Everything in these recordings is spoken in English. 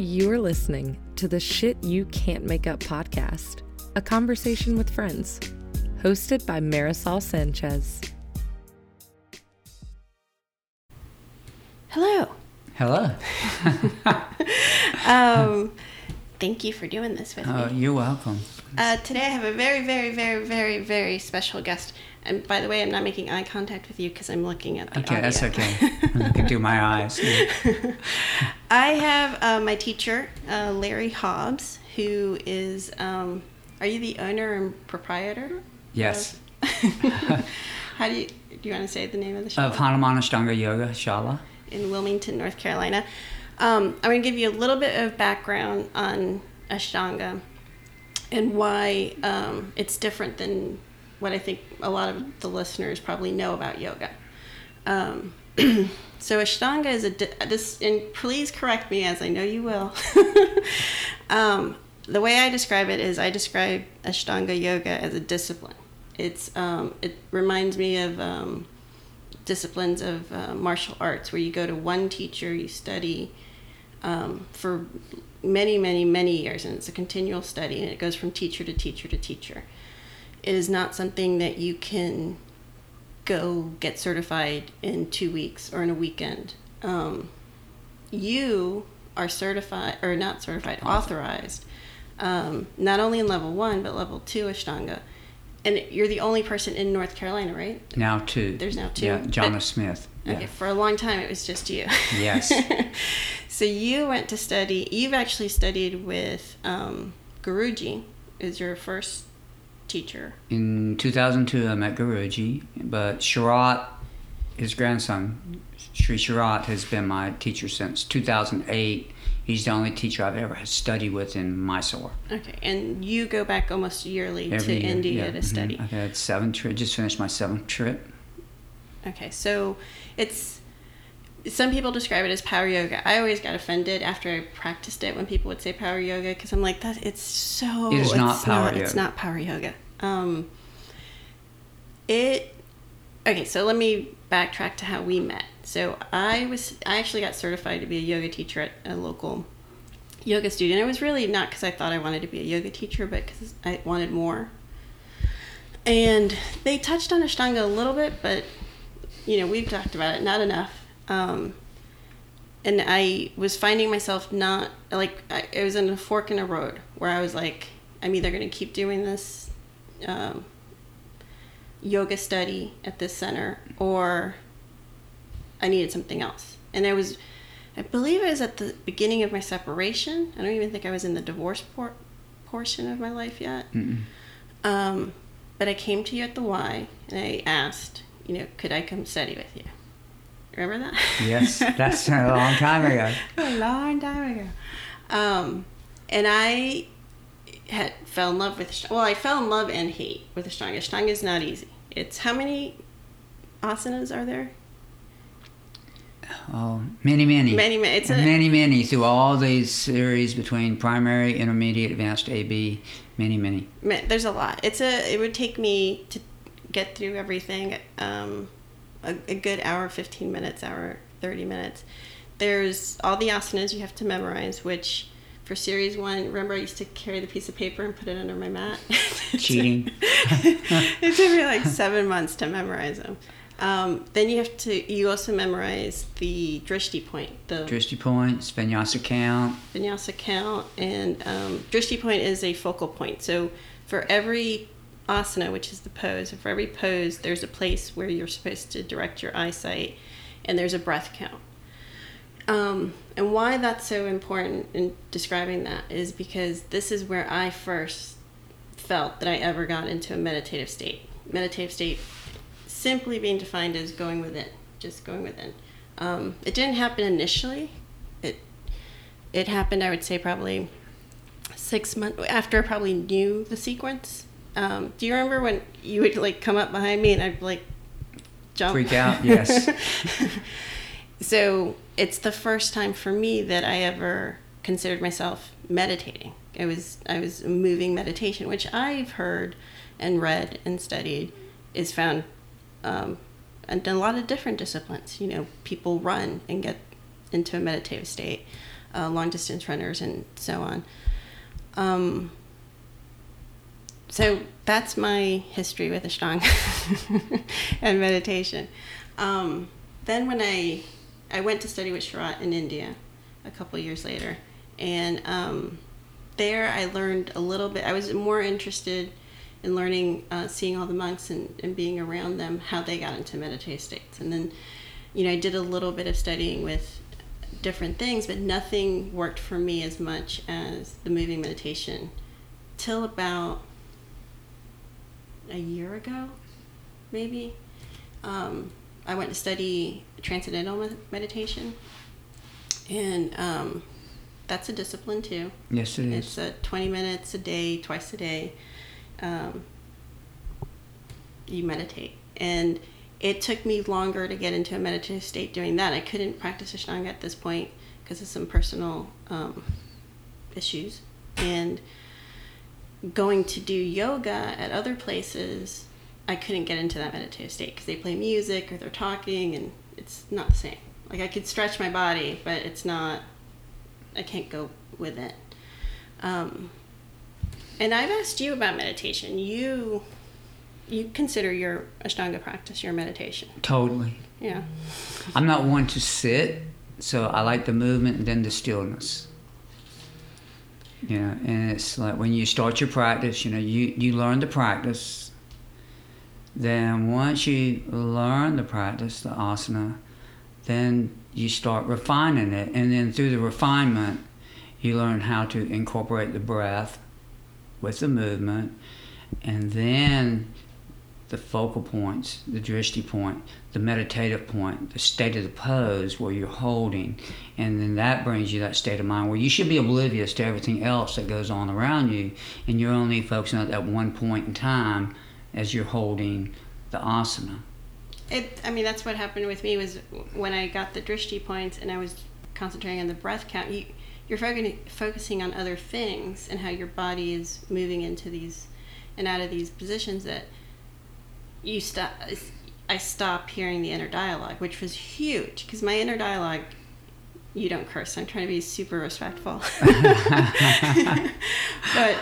You're listening to the Shit You Can't Make Up podcast, a conversation with friends, hosted by Marisol Sanchez. Hello. Hello. Um, thank you for doing this with Oh, me. Oh, you're welcome. Uh, today I have a very, very, very, very, very special guest. And by the way, I'm not making eye contact with you because I'm looking at the Okay, that's okay. I can do my eyes. I have uh, my teacher, uh, Larry Hobbs, who is. Um, are you the owner and proprietor? Yes. How do you do? You want to say the name of the show? Of Hanuman Ashtanga Yoga Shala. in Wilmington, North Carolina. Um, I'm going to give you a little bit of background on Ashtanga and why um, it's different than what I think a lot of the listeners probably know about yoga. Um, so Ashtanga is a this, and please correct me as I know you will. um, the way I describe it is I describe Ashtanga yoga as a discipline. It's um, it reminds me of um, disciplines of uh, martial arts where you go to one teacher, you study um, for many, many, many years, and it's a continual study, and it goes from teacher to teacher to teacher. It is not something that you can go get certified in two weeks or in a weekend. Um, you are certified, or not certified, authorized, um, not only in level one, but level two Ashtanga. And you're the only person in North Carolina, right? Now two. There's now two, Yeah, Jonna but- Smith. Yeah. Okay, for a long time it was just you. Yes. so you went to study. You've actually studied with um, Guruji. Is your first teacher? In 2002, I met Guruji, but Sharath, his grandson, Sri Sharath, has been my teacher since 2008. He's the only teacher I've ever studied with in Mysore. Okay, and you go back almost yearly Every to year, India yeah, to mhm. study. I've had seven trips. Just finished my seventh trip. Okay, so it's some people describe it as power yoga. I always got offended after I practiced it when people would say power yoga because I'm like that. It's so. It is not it's power It's yoga. not power yoga. Um. It. Okay, so let me backtrack to how we met. So I was I actually got certified to be a yoga teacher at a local yoga studio. And it was really not because I thought I wanted to be a yoga teacher, but because I wanted more. And they touched on Ashtanga a little bit, but you know, we've talked about it, not enough. Um, and I was finding myself not like I, it was in a fork in a road where I was like, I'm either going to keep doing this um, yoga study at this center or I needed something else. And I was, I believe it was at the beginning of my separation. I don't even think I was in the divorce por- portion of my life yet. Um, but I came to you at the Y and I asked, you know, could I come study with you? Remember that? Yes, that's a long time ago. a long time ago. Um, and I had fell in love with Well, I fell in love and hate with Ashtanga. Ashtanga is not easy. It's how many asanas are there? Oh, many, many. Many, many. It's a- many, many through all these series between primary, intermediate, advanced AB. Many, many. There's a lot. It's a. It would take me to get through everything. Um, a, a good hour, fifteen minutes, hour, thirty minutes. There's all the asanas you have to memorize, which for series one, remember I used to carry the piece of paper and put it under my mat. Cheating. it took me like seven months to memorize them. Um, then you have to. You also memorize the drishti point, the Drishti points, vinyasa count. vinyasa count and um, drishti point is a focal point so for every asana which is the pose. For every pose there's a place where you're supposed to direct your eyesight and there's a breath count. Um, and why that's so important in describing that is because this is where i first felt that i ever got into a meditative state. Meditative state simply being defined as going within just going within. Um, it didn't happen initially. It it happened i would say probably six months after i probably knew the sequence um, do you remember when you would like come up behind me and i'd like jump Freak out, yes. so it's the first time for me that i ever considered myself meditating I was i was moving meditation which i've heard and read and studied is found um, and in a lot of different disciplines you know people run and get into a meditative state, uh, long distance runners, and so on. Um, so that's my history with Ashtanga and meditation. Um, then when I I went to study with Sharath in India a couple years later, and um, there I learned a little bit. I was more interested in learning, uh, seeing all the monks and, and being around them, how they got into meditative states. And then, you know, I did a little bit of studying with different things, but nothing worked for me as much as the moving meditation till about a year ago, maybe. Um, I went to study transcendental meditation, and um, that's a discipline too. Yes, it is. It's a 20 minutes a day, twice a day. Um, you meditate. And it took me longer to get into a meditative state doing that. I couldn't practice Ashtanga at this point because of some personal um, issues. And going to do yoga at other places, I couldn't get into that meditative state because they play music or they're talking and it's not the same. Like I could stretch my body, but it's not I can't go with it. Um, and I've asked you about meditation. You you consider your Ashtanga practice your meditation. Totally. Yeah. I'm not one to sit, so I like the movement and then the stillness. Know, and it's like when you start your practice, you know, you, you learn the practice. Then once you learn the practice, the asana, then you start refining it. And then through the refinement, you learn how to incorporate the breath with the movement. And then the focal points, the drishti point, the meditative point, the state of the pose where you're holding. And then that brings you that state of mind where you should be oblivious to everything else that goes on around you. And you're only focusing on that one point in time as you're holding the asana. It, I mean, that's what happened with me was when I got the drishti points and I was concentrating on the breath count. You, you're focusing on other things and how your body is moving into these and out of these positions that you stop. I stop hearing the inner dialogue, which was huge because my inner dialogue. You don't curse. I'm trying to be super respectful. but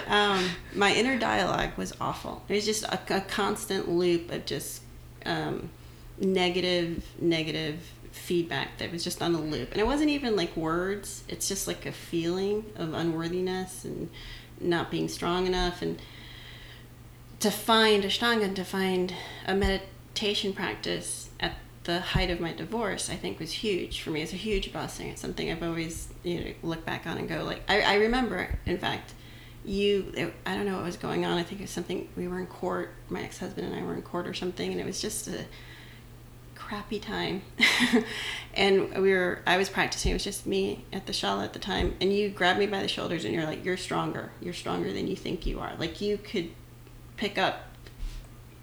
um, my inner dialogue was awful. It was just a, a constant loop of just um, negative, negative feedback that was just on a loop. And it wasn't even like words, it's just like a feeling of unworthiness and not being strong enough. And to find Ashtanga, to find a meditation practice at the height of my divorce, I think was huge for me. It's a huge blessing. It's something I've always, you know, look back on and go like, I, I remember, in fact, you, it, I don't know what was going on. I think it was something, we were in court, my ex-husband and I were in court or something, and it was just a, crappy time. and we were, I was practicing. It was just me at the shala at the time. And you grabbed me by the shoulders and you're like, you're stronger. You're stronger than you think you are. Like you could pick up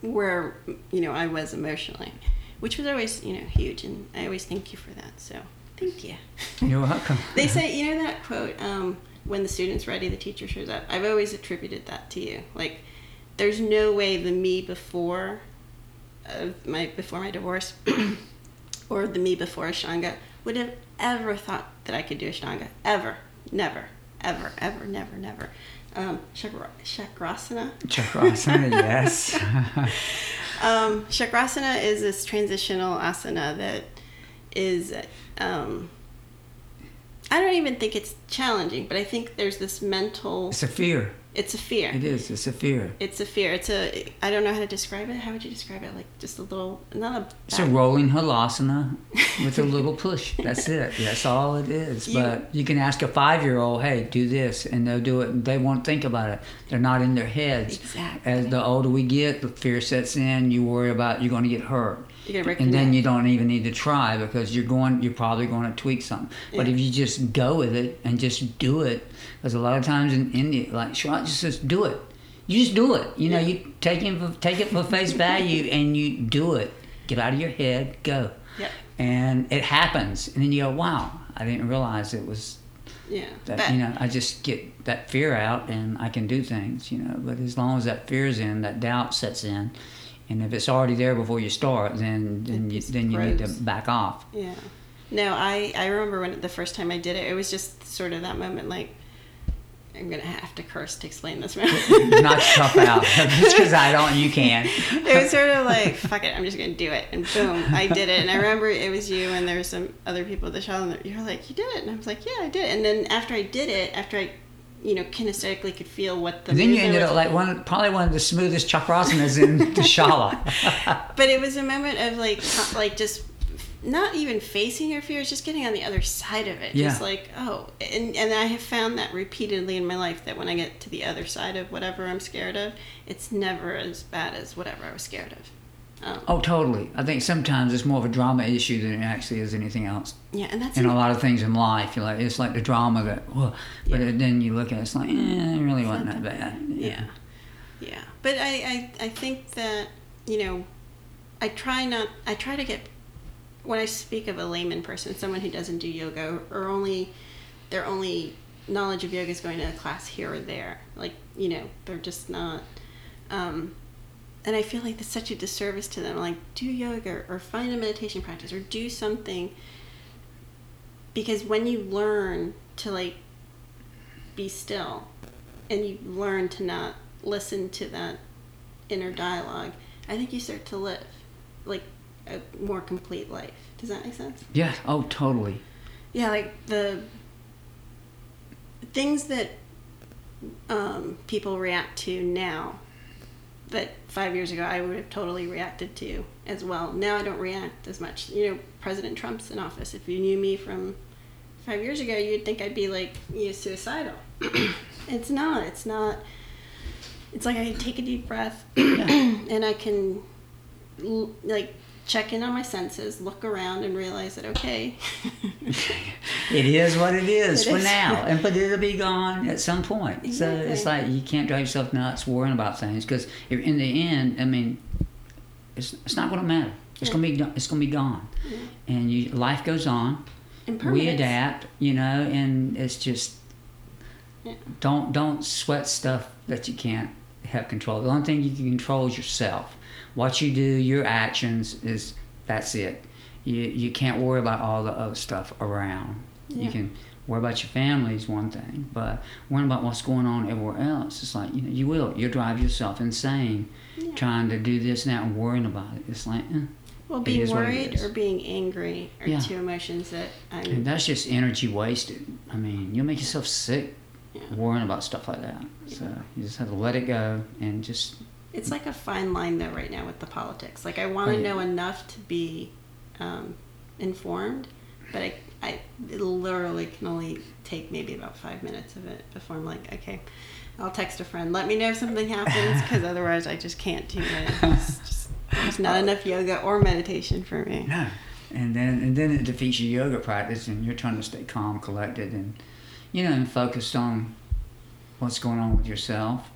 where, you know, I was emotionally, which was always, you know, huge. And I always thank you for that. So thank you. You're welcome. they say, you know, that quote, um, when the student's ready, the teacher shows up. I've always attributed that to you. Like, there's no way the me before of my before my divorce or the me before Ashtanga would have ever thought that I could do Ashtanga. Ever. Never. Ever. Ever. Never. Never. Um, chakra, chakrasana. Chakrasana, yes. um, chakrasana is this transitional asana that is, um, I don't even think it's challenging, but I think there's this mental. It's a fear. It's a fear. It is. It's a fear. It's a fear. It's a. I don't know how to describe it. How would you describe it? Like just a little, not a. It's a rolling halasana with a little push. That's it. That's all it is. You, but you can ask a five-year-old, "Hey, do this," and they'll do it. They won't think about it. They're not in their heads. Exactly. As the older we get, the fear sets in. You worry about you're going to get hurt. And then you don't even need to try because you're going. You're probably going to tweak something. Yeah. But if you just go with it and just do it because a lot of times in India, like Sharath just says, do it. You just do it. You know, you take it for, take it for face value and you do it. Get out of your head, go. Yeah. And it happens, and then you go, wow, I didn't realize it was. Yeah. That, that, you know, I just get that fear out and I can do things. You know, but as long as that fear's in, that doubt sets in, and if it's already there before you start, then then you then you need to back off. Yeah. No, I I remember when the first time I did it, it was just sort of that moment like. I'm gonna have to curse to explain this moment. Not tough out. Just because I don't, you can. it was sort of like, fuck it, I'm just gonna do it, and boom, I did it. And I remember it was you and there were some other people at the show, and you're like, you did it, and I was like, yeah, I did it. And then after I did it, after I, you know, kinesthetically could feel what the then you ended up like one, probably one of the smoothest chakrasanas in the shala. But it was a moment of like, like just not even facing your fears, just getting on the other side of it. Yeah. Just like, oh, and and I have found that repeatedly in my life that when I get to the other side of whatever I'm scared of, it's never as bad as whatever I was scared of. Um, oh, totally. I think sometimes it's more of a drama issue than it actually is anything else. yeah, and that's in a lot of things in life. You're like, it's like the drama that, whoa. but Yeah. then you look at it, it's like, eh, it really wasn't that bad. yeah yeah but I, I i think that you know i try not i try to get when i speak of a layman person someone who doesn't do yoga or only their only knowledge of yoga is going to a class here or there like you know they're just not um and i feel like that's such a disservice to them like do yoga or find a meditation practice or do something because when you learn to like be still and you learn to not listen to that inner dialogue, I think you start to live like a more complete life. Does that make sense? Yeah, oh, totally. Yeah, like the things that um, people react to now that five years ago I would have totally reacted to as well. Now I don't react as much. You know, President Trump's in office. If you knew me from five years ago, you'd think I'd be like, you know, suicidal. it's not. It's not. It's like I can take a deep breath and I can like check in on my senses, look around, and realize that okay, It is what it is It for is. now, and but it'll be gone at some point. So it's like you can't drive yourself nuts worrying about things because in the end, I mean, it's, it's not going to matter. It's Yeah. going to be it's going to be gone, and you life goes on. We adapt, you know, and it's just Yeah. don't don't sweat stuff that you can't have control. The only thing you can control is yourself. What you do, your actions is that's it. You you can't worry about all the other stuff around. Yeah. You can worry about your family is one thing, but worrying about what's going on everywhere else, it's like you know you will you'll drive yourself insane Yeah. trying to do this now and worrying about it. It's like. Eh. Well, being is what it worried or being angry are Yeah. two emotions that And I'm. that's just energy wasted. I mean, you'll make yourself sick Yeah. worrying about stuff like that. So you just have to let it go and just It's like a fine line though right now with the politics. Like I want to know enough to be um, informed, but I, I literally can only take maybe about five minutes of it before I'm like, okay, I'll text a friend. Let me know if something happens because otherwise I just can't do it. It's just, there's not enough yoga or meditation for me. no. And then and then it defeats your yoga practice, and you're trying to stay calm, collected, and you know, and focused on what's going on with yourself,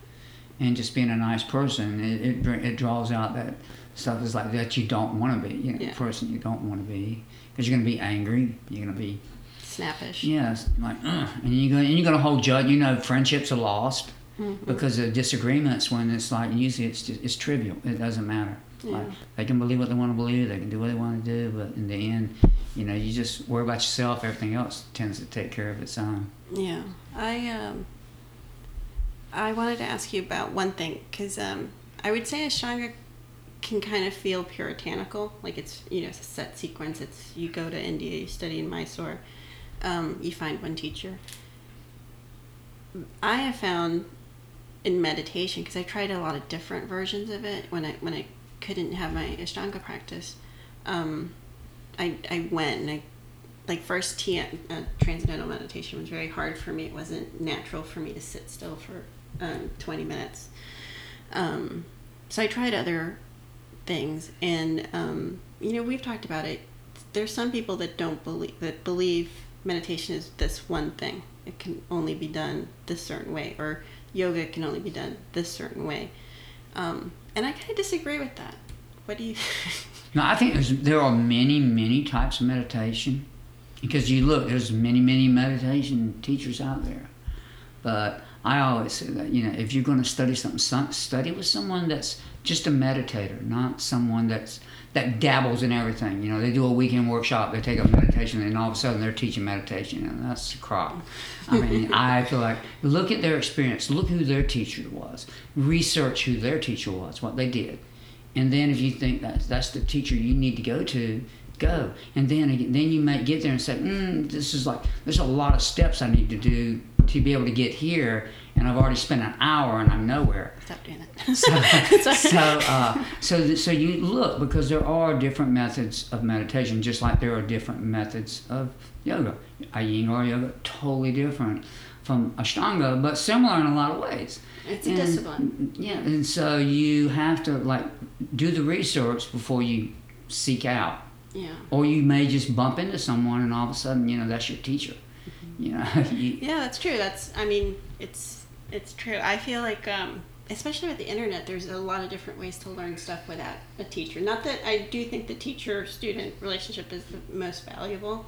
and just being a nice person. It it, it draws out that stuff is like that you don't want to be. You know, Yeah. person you don't want to be because you're going to be angry. You're going to be Snappish. Yes, like, Ugh. and you go, and you're gonna hold judge. You know, friendships are lost Mm-hmm. because of disagreements. When it's like usually it's just, it's trivial. It doesn't matter. Like Yeah. they can believe what they want to believe. They can do what they want to do. But in the end, you know, you just worry about yourself. Everything else tends to take care of its own. Yeah, I um, I wanted to ask you about one thing because um, I would say Ashtanga can kind of feel puritanical, like it's you know it's a set sequence. It's you go to India, you study in Mysore, um, you find one teacher. I have found in meditation because I tried a lot of different versions of it when I when I couldn't have my Ashtanga practice. Um, I I went and I like first T uh, transcendental meditation was very hard for me. It wasn't natural for me to sit still for um, 20 minutes. Um, so I tried other things, and um, you know we've talked about it. There's some people that don't believe that believe meditation is this one thing. It can only be done this certain way, or yoga can only be done this certain way. Um, and I kind of disagree with that. What do you? No, I think there are many, many types of meditation because you look, there's many, many meditation teachers out there. But I always say that you know if you're going to study something, study with someone that's just a meditator, not someone that's that dabbles in everything. You know, they do a weekend workshop, they take up meditation, and all of a sudden they're teaching meditation, and that's crap. I mean, I feel like look at their experience, look who their teacher was, research who their teacher was, what they did, and then if you think that that's the teacher you need to go to, go. And then then you might get there and say, mm, this is like there's a lot of steps I need to do to be able to get here, and I've already spent an hour and I'm nowhere. Stop doing it. So, so, uh, so, so you look because there are different methods of meditation, just like there are different methods of yoga. Iyengar yoga, totally different from Ashtanga, but similar in a lot of ways. It's a discipline. Yeah, and so you have to like do the research before you seek out. Yeah. Or you may just bump into someone and all of a sudden, you know, that's your teacher. You know. you, Yeah, that's true. That's I mean, it's it's true. I feel like um especially with the internet, there's a lot of different ways to learn stuff without a teacher. Not that I do think the teacher student relationship is the most valuable.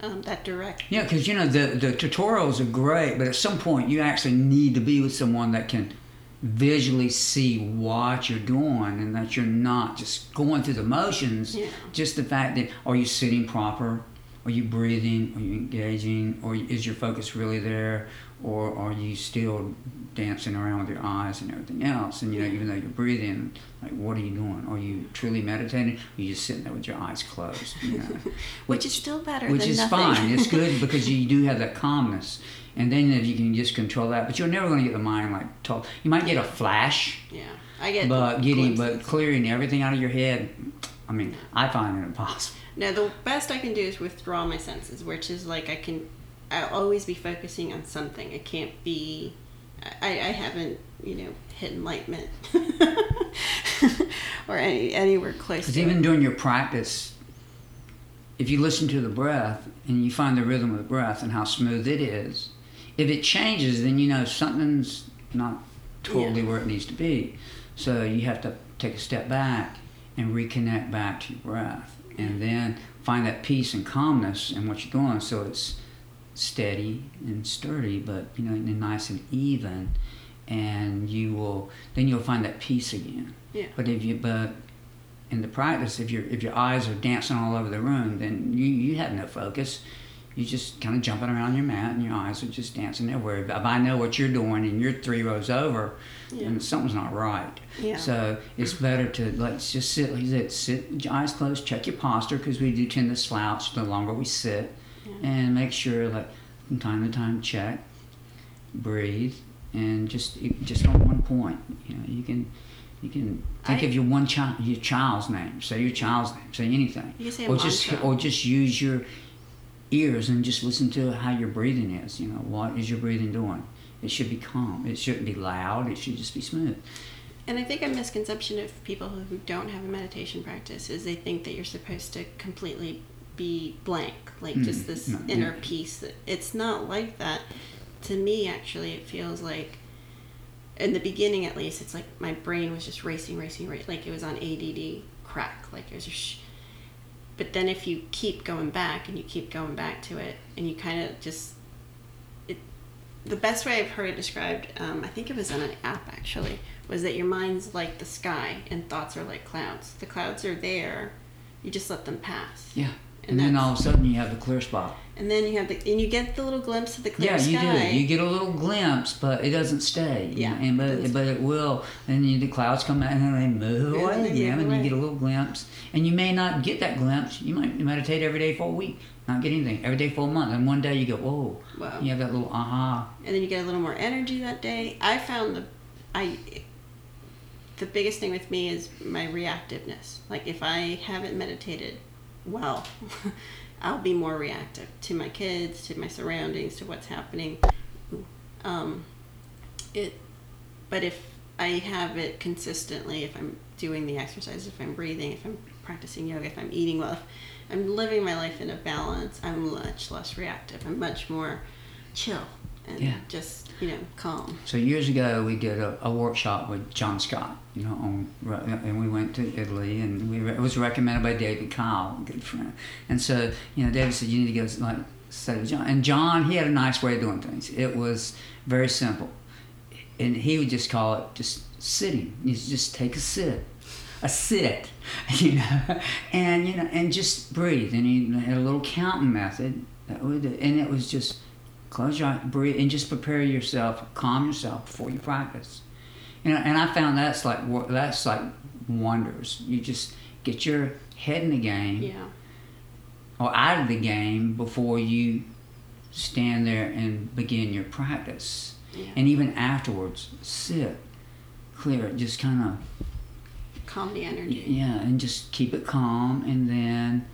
Um, that direct. Yeah, because you know the the tutorials are great, but at some point you actually need to be with someone that can visually see what you're doing and that you're not just going through the motions. Yeah. Just the fact that are you sitting proper? Are you breathing? Are you engaging? Or is your focus really there? Or are you still dancing around with your eyes and everything else? And you know, even though you're breathing, like what are you doing? Are you truly meditating? Or are you just sitting there with your eyes closed? You know? Which is still better which than is nothing. fine. It's good because you do have that calmness, and then if you can just control that, but you're never going to get the mind like told. You might get a flash, yeah, I get. but getting but clearing everything out of your head. I mean, I find it impossible. No, the best I can do is withdraw my senses, which is like I can, I'll always be focusing on something. It can't be, I, I haven't, you know, hit enlightenment or any anywhere close Because even it. during your practice, if you listen to the breath and you find the rhythm of the breath and how smooth it is, if it changes, then you know something's not totally Yeah. where it needs to be. So you have to take a step back and reconnect back to your breath, and then find that peace and calmness in what you're doing. So it's steady and sturdy, but you know, and nice and even, and you will then you'll find that peace again. Yeah. But if you but in the practice, if your if your eyes are dancing all over the room, then you you have no focus. You're just kind of jumping around your mat, and your eyes are just dancing everywhere. If I know what you're doing, and you're three rows over, Yeah. then something's not right. Yeah. So it's better to let's just sit. Like said, sit your eyes closed. Check your posture because we do tend to slouch the longer we sit, and make sure like from time to time check, breathe, and just just on one point. You know, you can you can think I- of your one child, your child's name. Say your child's name. Say anything. You say or just or just use your ears and just listen to how your breathing is. You know, what is your breathing doing? It should be calm. It shouldn't be loud. It should just be smooth. And I think a misconception of people who don't have a meditation practice is they think that you're supposed to completely be blank, like just Mm, this no, inner yeah. peace. It's not like that. To me, actually, it feels like, in the beginning at least, it's like my brain was just racing, racing, racing, like it was on ADD crack, like it was just. Sh- but then if you keep going back and you keep going back to it, and you kind of just the best way I've heard it described, um, I think it was on an app actually, was that your mind's like the sky and thoughts are like clouds. The clouds are there, you just let them pass. Yeah. And And, then all of a sudden you have a clear spot. And then you have the and you get the little glimpse of the clear Yeah, you sky. do. You get a little glimpse, but it doesn't stay. Yeah. and but but it will. And you, the clouds come out and they move Yeah, away they again, and away. you get a little glimpse. And you may not get that glimpse. You might meditate every day for a week, not get anything. Every day for a month, and one day you go, whoa. Wow. You have that little aha. and then you get a little more energy that day. I found the I the biggest thing with me is my reactiveness. Like if I haven't meditated well, I'll be more reactive to my kids, to my surroundings, to what's happening. Um, it, but if I have it consistently, if I'm doing the exercise, if I'm breathing, if I'm practicing yoga, if I'm eating well, if I'm living my life in a balance, I'm much less reactive. I'm much more chill and Yeah. just you know calm. So years ago, we did a, a workshop with John Scott, you know, on, uh, and we went to Italy, and we, it was recommended by David Keil, a good friend. And so, you know, David said you need to go like study with John. And John, he had a nice way of doing things. It was very simple. And he would just call it just sitting. You just take a sit. A sit, you know, and you know, and just breathe. And he had a little counting method and it was just close your eyes, breathe, and just prepare yourself, calm yourself before you practice. You know, and I found that's like that's like wonders. You just get your head in the game Yeah. or out of the game before you stand there and begin your practice. Yeah. And even afterwards, sit, clear it, just kind of Calm the energy. yeah, and just keep it calm, and then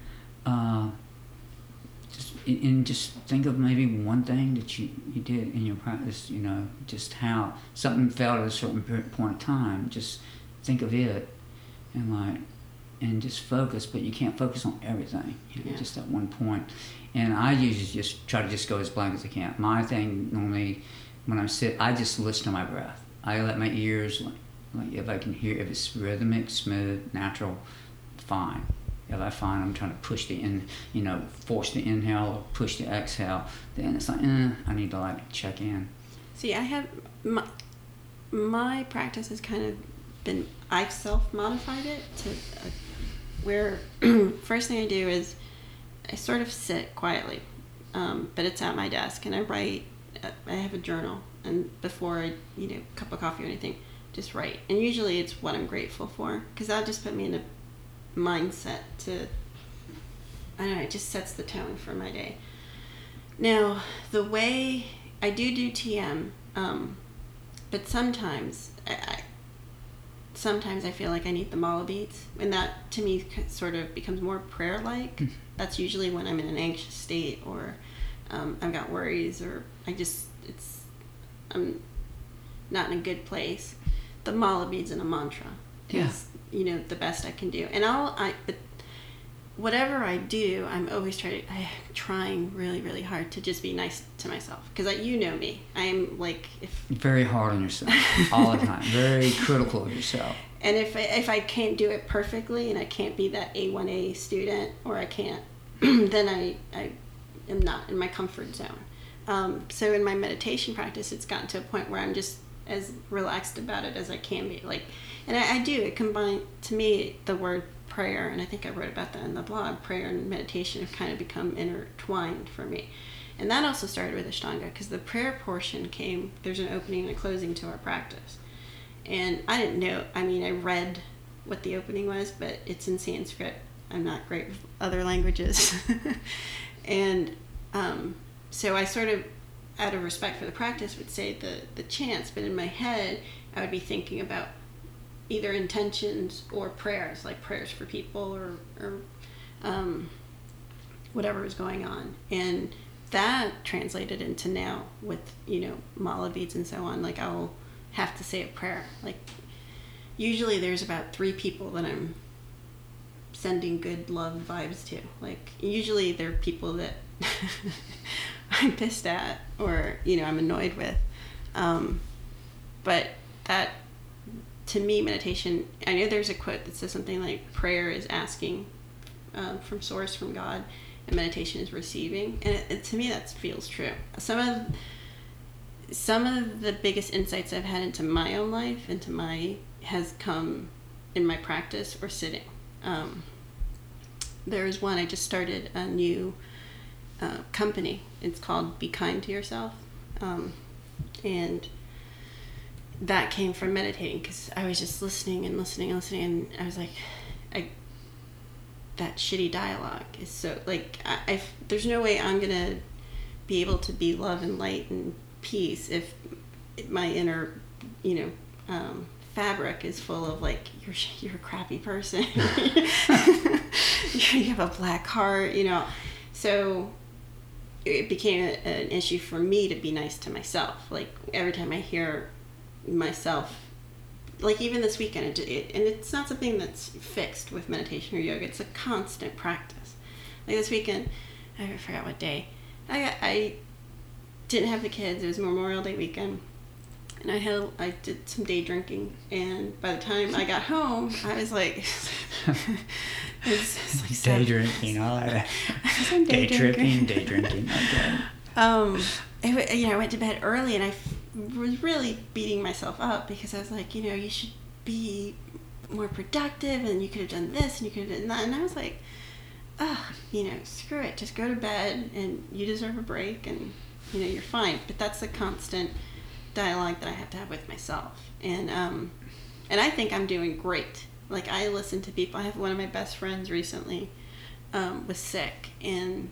uh, and just think of maybe one thing that you, you did in your practice. You know, just how something felt at a certain point of time. Just think of it, and like, and just focus. But you can't focus on everything. You know, Yeah. Just at one point. And I usually just try to just go as blank as I can. My thing normally, when I sit, I just listen to my breath. I let my ears like like if I can hear if it's rhythmic, smooth, natural, fine. If I find I'm trying to push the in, you know, force the inhale or push the exhale, then it's like, eh, I need to like check in. See, I have my, my practice has kind of been I've self modified it to uh, where first thing I do is I sort of sit quietly, um, but it's at my desk and I write. uh, I have a journal and before I you know cup of coffee or anything, just write. And usually it's what I'm grateful for because that just put me in a mindset to. I don't know. It just sets the tone for my day. Now, the way I do do TM, um, but sometimes I, I, sometimes I feel like I need the mala beads, and that to me sort of becomes more prayer like. That's usually when I'm in an anxious state or um, I've got worries or I just it's I'm not in a good place. The mala beads and a mantra Yeah. You know the best I can do, and I'll I but whatever I do, I'm always trying. I'm trying really, really hard to just be nice to myself because you know me. I'm like if Very hard on yourself all the time. Very critical of yourself. and if I, if I can't do it perfectly and I can't be that A1A student or I can't, then I I am not in my comfort zone. Um, so in my meditation practice, it's gotten to a point where I'm just as relaxed about it as I can be. Like, and I, I do. It combined to me the word prayer, and I think I wrote about that in the blog. Prayer and meditation have kind of become intertwined for me, and that also started with Ashtanga because the prayer portion came. There's an opening and a closing to our practice, and I didn't know. I mean, I read what the opening was, but it's in Sanskrit. I'm not great with other languages, and um, so I sort of, out of respect for the practice, would say the the chants. But in my head, I would be thinking about either intentions or prayers, like prayers for people or or um, whatever is going on, and that translated into now with you know mala beads and so on. Like I'll have to say a prayer. Like usually there's about three people that I'm sending good love vibes to. Like usually they're people that I'm pissed at or you know I'm annoyed with. Um, but that to me meditation I know there's a quote that says something like prayer is asking um, from source from God and meditation is receiving and it, it, to me that feels true. Some of some of the biggest insights I've had into my own life, into my has come in my practice or sitting. Um, there's one I just started a new uh, company. It's called Be Kind to Yourself, um, and that came from meditating because I was just listening and listening and listening, and I was like, I that shitty dialogue is so like I, I there's no way I'm gonna be able to be love and light and peace if my inner you know um, fabric is full of like you're you're a crappy person. You have a black heart you know. So it became an issue for me to be nice to myself. Like every time i hear myself like even this weekend it, it, and it's not something that's fixed with meditation or yoga it's a constant practice. Like this weekend i forgot what day. I i didn't have the kids. It was memorial day weekend and I had I did some day drinking, and by the time I got home, I was like, it's, like Day drinking, all that. Day day tripping, day drinking. Okay. Um, it, you know, I went to bed early, and I f- was really beating myself up because I was like, you know, you should be more productive, and you could have done this, and you could have done that, and I was like, ah, you know, screw it, just go to bed, and you deserve a break, and you know, you're fine. But that's the constant dialogue that I have to have with myself, and um, and I think I'm doing great. Like I listen to people. I have one of my best friends recently um, was sick, and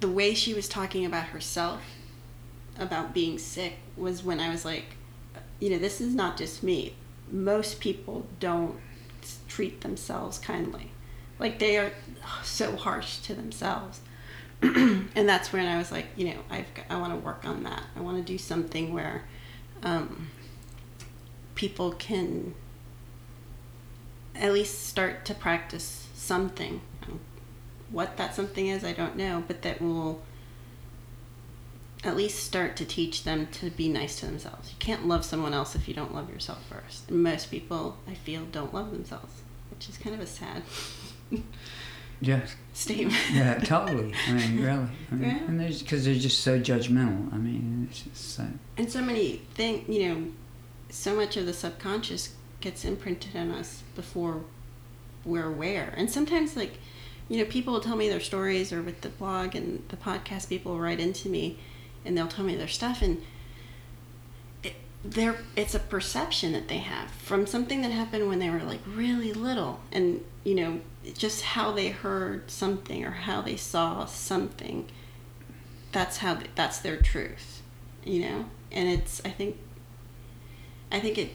the way she was talking about herself, about being sick, was when I was like, you know, this is not just me. Most people don't treat themselves kindly. Like they are so harsh to themselves. and that's when I was like, you know, I've I want to work on that. I want to do something where um, people can at least start to practice something. What that something is, I don't know, but that will at least start to teach them to be nice to themselves. You can't love someone else if you don't love yourself first. And most people, I feel, don't love themselves, which is kind of a sad Yeah, statement. yeah, totally. I mean, really. I mean, Yeah. And there's because they're just so judgmental. I mean, it's just so. and so many things you know so much of the subconscious gets imprinted on us before we're aware and sometimes like you know people will tell me their stories or with the blog and the podcast people will write into me and they'll tell me their stuff and it, they're, it's a perception that they have from something that happened when they were like really little and you know just how they heard something or how they saw something that's how that's their truth you know? And it's i think i think it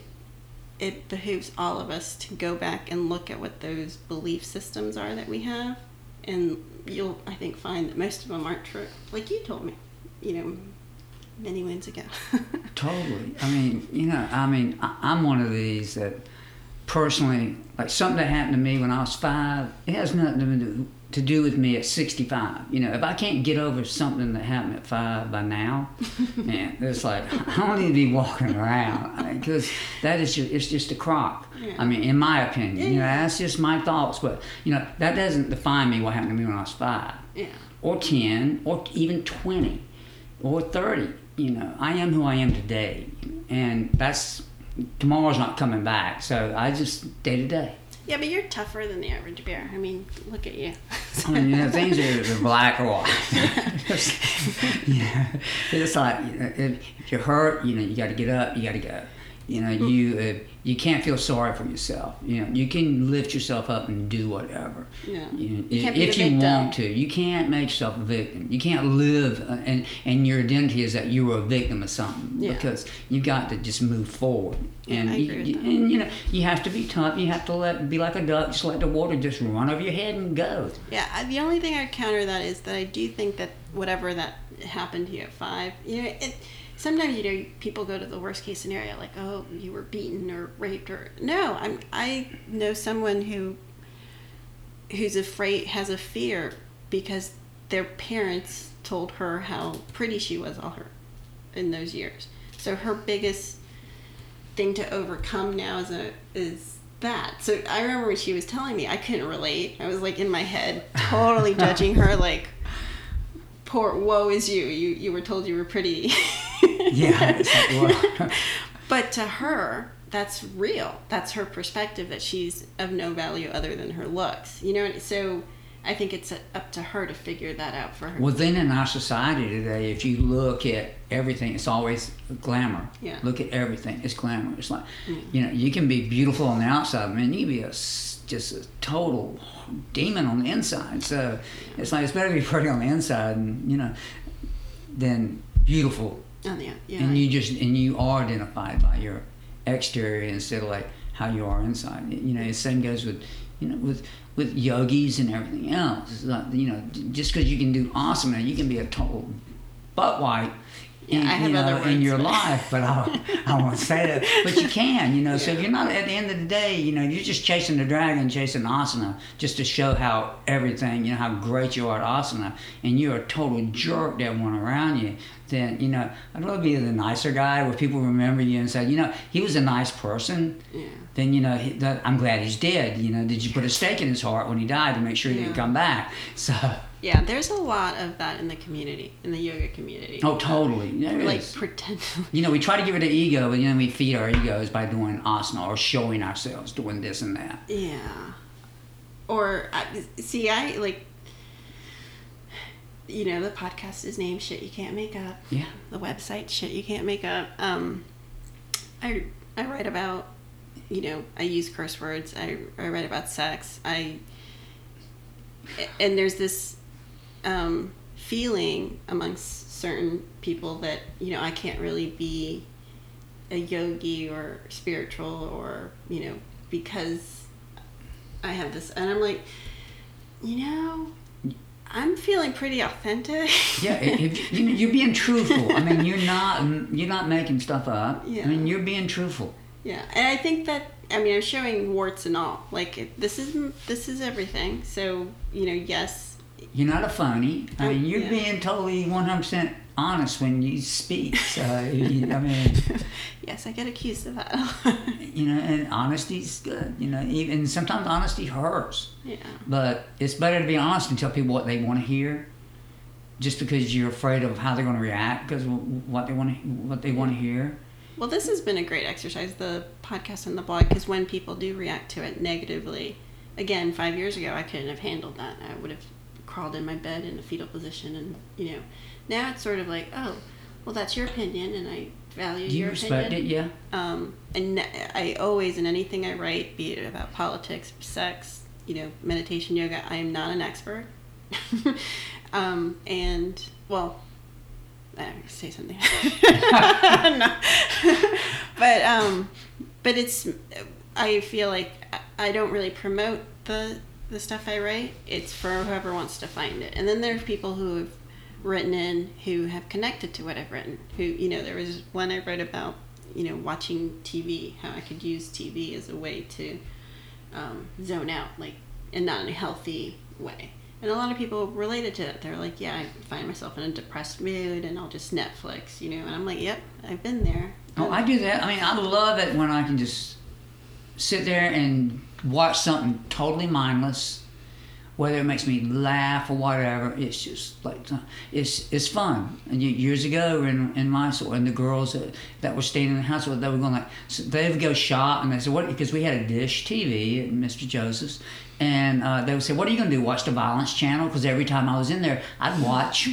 it behooves all of us to go back and look at what those belief systems are that we have. And you'll i think find that most of them aren't true. Like you told me you know many moons ago. Totally. I mean, you know, I mean, I, I'm one of these that personally, like something that happened to me when I was five, it has nothing to do, to do with me at 65. You know, if I can't get over something that happened at five by now, man, it's like, I don't need to be walking around because that is just, it's just a crock. Yeah. I mean, in my opinion, you know, that's just my thoughts. But, you know, that doesn't define me what happened to me when I was five yeah or 10 or even 20 or 30 you know i am who i am today and that's tomorrow's not coming back so i just day to day yeah but you're tougher than the average bear i mean look at you I mean, you know, things are, black or white. yeah, it's like you know, if, if you're hurt, you know, you got to get up, you got to go. You know, you uh, you can't feel sorry for yourself. You know, you can lift yourself up and do whatever. Yeah. You know, You can't be if you want to, you can't make yourself a victim. You can't live uh, and and your identity is that you were a victim of something Yeah. because you got to just move forward. Yeah, And I you, with you- that. and you know you have to be tough. You have to let be like a duck. Just let the water just run over your head and go. Yeah, I- the only thing I'd counter that is that I do think that whatever that happened to you at five, you know, it, sometimes you know people go to the worst case scenario, like oh you were beaten or raped or no, I'm I know someone who who's afraid has a fear because their parents told her how pretty she was all her in those years. So her biggest thing to overcome now is a is that. So I remember when she was telling me, I couldn't relate. I was like in my head, totally judging her, like, "Poor, woe is you. You you were told you were pretty." Yeah, like, but to her, that's real. That's her perspective that she's of no value other than her looks. You know, so I think it's up to her to figure that out for her. Well, then in our society today, if you look at everything, it's always glamour. Yeah. Look at everything; it's glamour. It's like, mm. you know, you can be beautiful on the outside, man. You can be a just a total demon on the inside. So it's like it's better to be pretty on the inside, and you know, than beautiful oh, yeah, yeah. and you just and you are identified by your exterior instead of like how you are inside. You know, the same goes with you know with with yogis and everything else. Like, you know, just because you can do awesome, now you can be a total butt white Yeah, in, I have you know, in your life, but I, I won't say that. But you can, you know. So if you're not at the end of the day, you know, you're just chasing the dragon, chasing asana, just to show how everything, you know, how great you are at asana, and you're a total jerk to everyone around you. Then you know, I'd rather be the nicer guy where people remember you and say, you know, he was a nice person. Yeah. Then you know, he, that, I'm glad he's dead. You know, did you put a stake in his heart when he died to make sure he didn't come back? So, Yeah, there's a lot of that in the community, in the yoga community. oh, totally. Like is. pretend. You know, we try to get rid of ego, but then we feed our egos by doing asana or showing ourselves doing this and that. yeah. Or see, I like. You know, the podcast is named "Shit You Can't Make Up." Yeah. The website "Shit You Can't Make Up." Um, I I write about, you know, I use curse words. I I write about sex. I. And there's this um, feeling amongst certain people that you know I can't really be a yogi or spiritual or you know because I have this and I'm like you know I'm feeling pretty authentic Yeah, if, you, you're being truthful. I mean, you're not you're not making stuff up. Yeah. I mean, you're being truthful. yeah and I think that I mean I'm showing warts and all like this is this is everything so you know yes You're not a phony. I mean, you're Yeah. being totally 100% honest when you speak. So, you- I mean, yes I get accused of that you know, and honesty's good. You know, even sometimes honesty hurts. yeah But it's better to be honest and tell people what they want to hear, just because you're afraid of how they're going to react because what they want to what they want to hear. Well, this has been a great exercise, the podcast and the blog, because when people do react to it negatively, again, five years ago, I couldn't have handled that. I would have crawled in my bed in a fetal position, and you know, now it's sort of like, oh, well, that's your opinion, and I value Do you your respect opinion. it? Yeah. Um, and I always, in anything I write, be it about politics, sex, you know, meditation, yoga, I am not an expert. um, and, well, gonna say something. No. but, um, but it's, I feel like I don't really promote the, the stuff I write. It's for whoever wants to find it. And then there's people who have written in who have connected to what I've written. Who, you know, there was one I wrote about, you know, watching TV, how I could use TV as a way to um, zone out, like, and not in a healthy way. And a lot of people related to it. They're like, yeah, I find myself in a depressed mood and I'll just Netflix, you know. And I'm like, yep, I've been there. Oh, I do that. I mean, I love it when I can just sit there and watch something totally mindless, whether it makes me laugh or whatever. It's just like it's it's fun. And years ago in in my school, and the girls that, that were staying in the house, they were going like so they would go shop, and they said, "What?" Because we had a dish TV at Mr. Joseph's. And uh, they would say, "What are you going to do? Watch the Violence Channel?" Because every time I was in there, I'd watch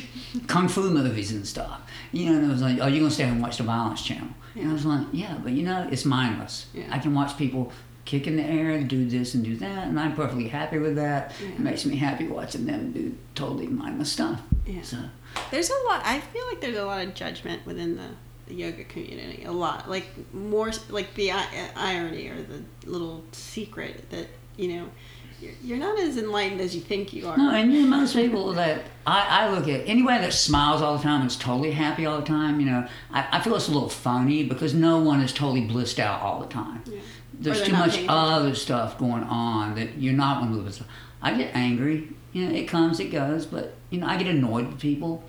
kung fu movies and stuff. You know, and it was like, "Oh, you're going to stay and watch the Violence Channel?" And I was like, "Yeah, but you know, it's mindless. Yeah. I can watch people kick in the air and do this and do that, and I'm perfectly happy with that. It makes me happy watching them do totally mindless stuff. Yeah. So, There's a lot. I feel like there's a lot of judgment within the, the yoga community. A lot, like more, like the i- irony or the little secret that you know, you're, you're not as enlightened as you think you are. no, and you know, most people that I, I look at, anybody that smiles all the time and is totally happy all the time, you know, I, I feel it's a little phony because no one is totally blissed out all the time. Yeah. There's too much paying attention. other stuff going on that you're not going to live with. I get angry. You know, it comes, it goes, but, you know, I get annoyed with people.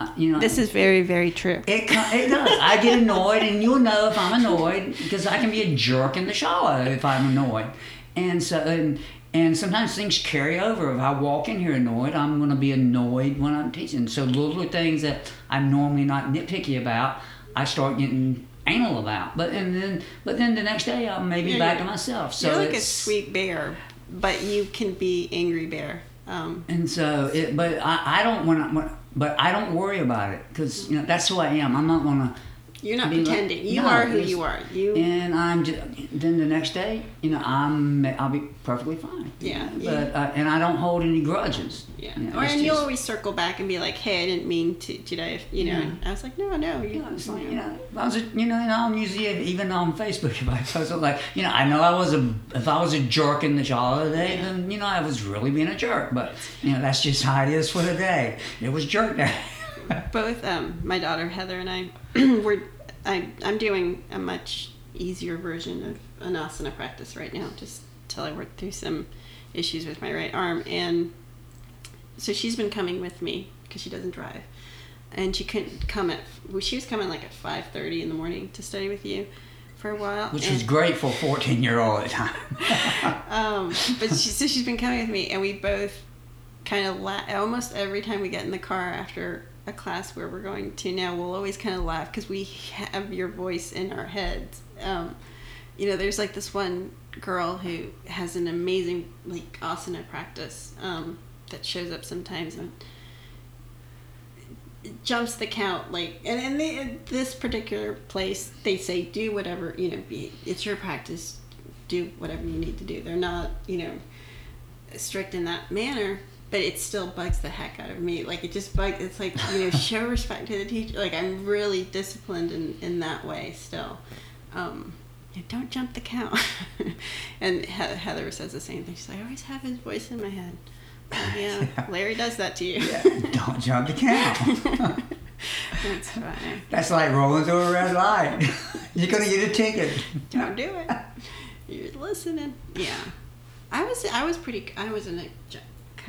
Uh, you know, This is very, very true. It, it does. I get annoyed, and you'll know if I'm annoyed because I can be a jerk in the shower if I'm annoyed. And so, and, and sometimes things carry over. If I walk in here annoyed, I'm going to be annoyed when I'm teaching. So little things that I'm normally not nitpicky about, I start getting anal about. But and then, but then the next day, I'm maybe Yeah, back to you're- myself. So you're like a sweet bear, but you can be angry bear. Um, And so, it, but I, I don't want to, but I don't worry about it because you know that's who I am. I'm not going to. You're not Be like- pretending. You No, are who you are. You. and I'm just, then the next day, you know, I'm I'll be perfectly fine. Yeah, But yeah. uh, and I don't hold any grudges. Yeah. You know, or and you'll always circle back and be like, "Hey, I didn't mean to. I? You know?" Yeah. And I was like, "No, no. You, know, it's like, you know, I was a, you know, and I'm usually even on Facebook if I post it, like, you know, I know I was a, if I was a jerk in the shower today, Yeah. then you know I was really being a jerk. But you know, that's just how it is for the day. It was jerk day. both um, my daughter Heather and I we're I, I'm doing a much easier version of an asana practice right now, just till I work through some issues with my right arm. And so she's been coming with me because she doesn't drive, and she couldn't come at well, she was coming like at five thirty in the morning to study with you for a while, Which and, was great for a 14 year old at the time. um, but she, so she's been coming with me, and we both kind of laugh. Almost every time we get in the car after a class where we're going to now, we'll always kind of laugh because we have your voice in our heads. Um, you know, there's like this one girl who has an amazing like asana practice um, that shows up sometimes and jumps the count like and, and in this particular place they say do whatever you know be, it's your practice. Do whatever you need to do. They're not you know strict in that manner but it still bugs the heck out of me. Like it just bugs it's like you know show respect to the teacher. Like i'm really disciplined in in that way still. Um don't jump the count and heather says the same thing. She's like i always have his voice in my head. Yeah, Yeah. larry does that to you. Yeah, don't jump the count. that's funny. That's like rolling through a red light. You're going to get a ticket. don't do it. You're listening. Yeah. I was i was pretty i was in a ju-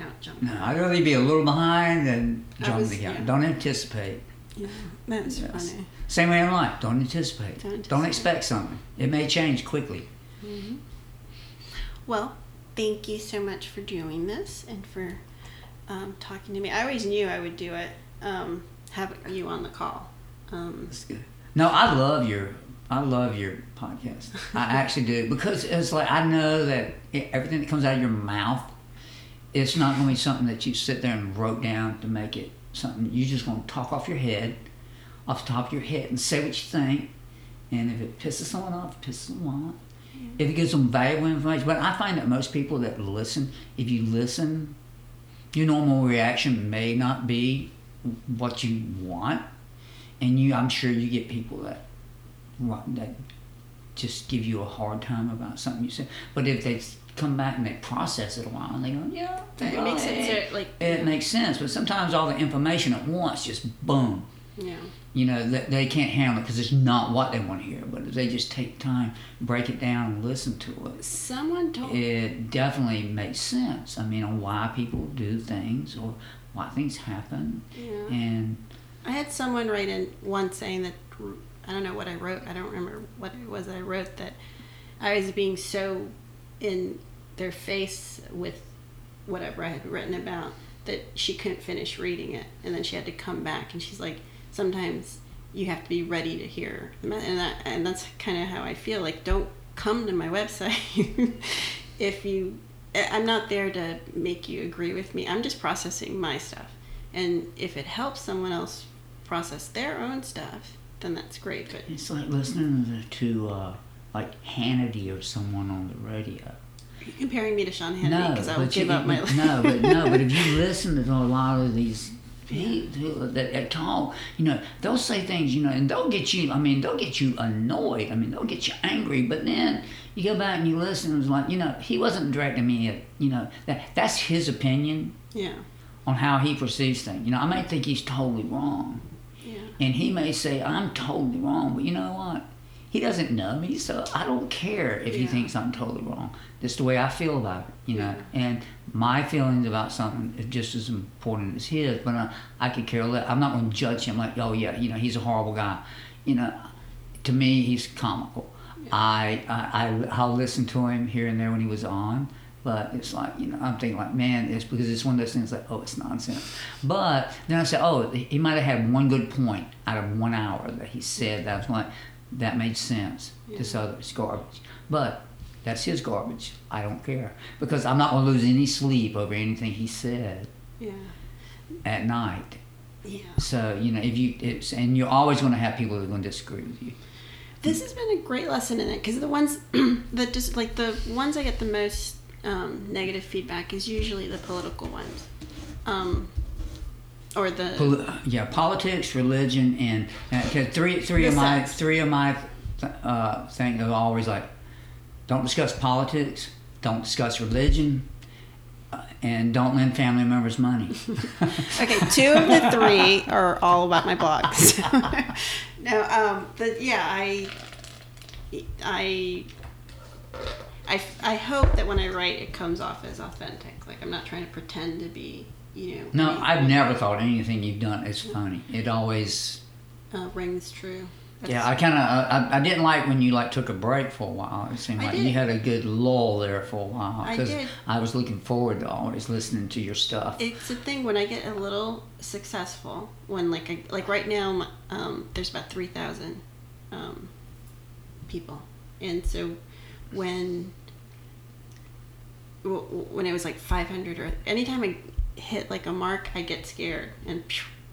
count No, I'd rather be a little behind than jump was- the count. yeah. Don't anticipate. yeah that's Yes. funny Same way in life. Don't anticipate. Don't Don't expect something. It may change quickly. Well, thank you so much for doing this and for um, talking to me. I always knew I would do it, um, have you on the call. Um, That's good. No, I love your I love your podcast. I actually do because it's like I know that everything that comes out of your mouth, it's not going to be something that you sit there and wrote down to make it something. You're just going to talk off your head, off the top of your head, and say what you think. And if it pisses someone off, it pisses someone off. If it gives them valuable information, but I find that most people that listen, if you listen, your normal reaction may not be what you want and you i'm sure you get people that that just give you a hard time about something you said but if they come back and they process it a while and they go yeah it makes it sense. Like it makes sense but sometimes all the information at once just boom yeah, you know they, they can't handle it because it's not what they want to hear but if they just take time break it down and listen to it someone told it definitely makes sense i mean on why people do things or why things happen Yeah. and I had someone write in once saying that I don't know what I wrote. I don't remember what it was I wrote that I was being so in their face with whatever I had written about that she couldn't finish reading it, and then she had to come back, and she's like, sometimes you have to be ready to hear, and that, and that's kind of how I feel. Like, don't come to my website if you. I'm not there to make you agree with me. I'm just processing my stuff. And if it helps someone else process their own stuff, then that's great. But It's like listening to uh, like Hannity or someone on the radio. Comparing me to Sean Hannity No, because I would give you, up my life. no, but no, but if you listen to a lot of these people that, that talk, you know, they'll say things, you know, and they'll get you. I mean, they'll get you annoyed. I mean, they'll get you angry. But then you go back and you listen, and it's like, you know, he wasn't directing me at, you know, that that's his opinion yeah, on how he perceives things. You know, I may think he's totally wrong. yeah, And he may say, I'm totally wrong, but you know what? He doesn't know me, so I don't care if he thinks I'm totally wrong. That's the way I feel about it, you know. And my feelings about something is just as important as his, but I, I could care less. I'm not going to judge him like, oh, yeah, you know, he's a horrible guy. You know, to me, he's comical. I, I, I, I'll listen to him here and there when he was on, but it's like, you know, I'm thinking like, man, it's because it's one of those things like, oh, it's nonsense. But then I say, oh, he might have had one good point out of one hour that he said that was like, that made sense. This other's garbage. But that's his garbage. I don't care because I'm not going to lose any sleep over anything he said yeah, at night. yeah. So you know, if you it's and you're always going to have people that are going to disagree with you. This has been a great lesson in it because the ones that just like the ones I get the most um, negative feedback is usually the political ones, um, or the Poli- yeah, politics, religion, and uh, 'cause three three of my sex. three of my uh, things are always like, don't discuss politics, don't discuss religion, uh, and don't lend family members money. Okay, two of the three are all about my blog. So, no, um, but yeah, I, I, I, I hope that when I write, it comes off as authentic. Like I'm not trying to pretend to be, you know. no, any- I've never thought anything you've done is funny. It always uh, rings true. Yeah, I kind of I, I didn't like when you like took a break for a while. It seemed I like did. you had a good lull there for a while I because did. I was looking forward to always listening to your stuff. It's a thing when I get a little successful. When like I, like right now, um, there's about three thousand um, people, and so when when it was like five hundred or anytime I hit like a mark, I get scared and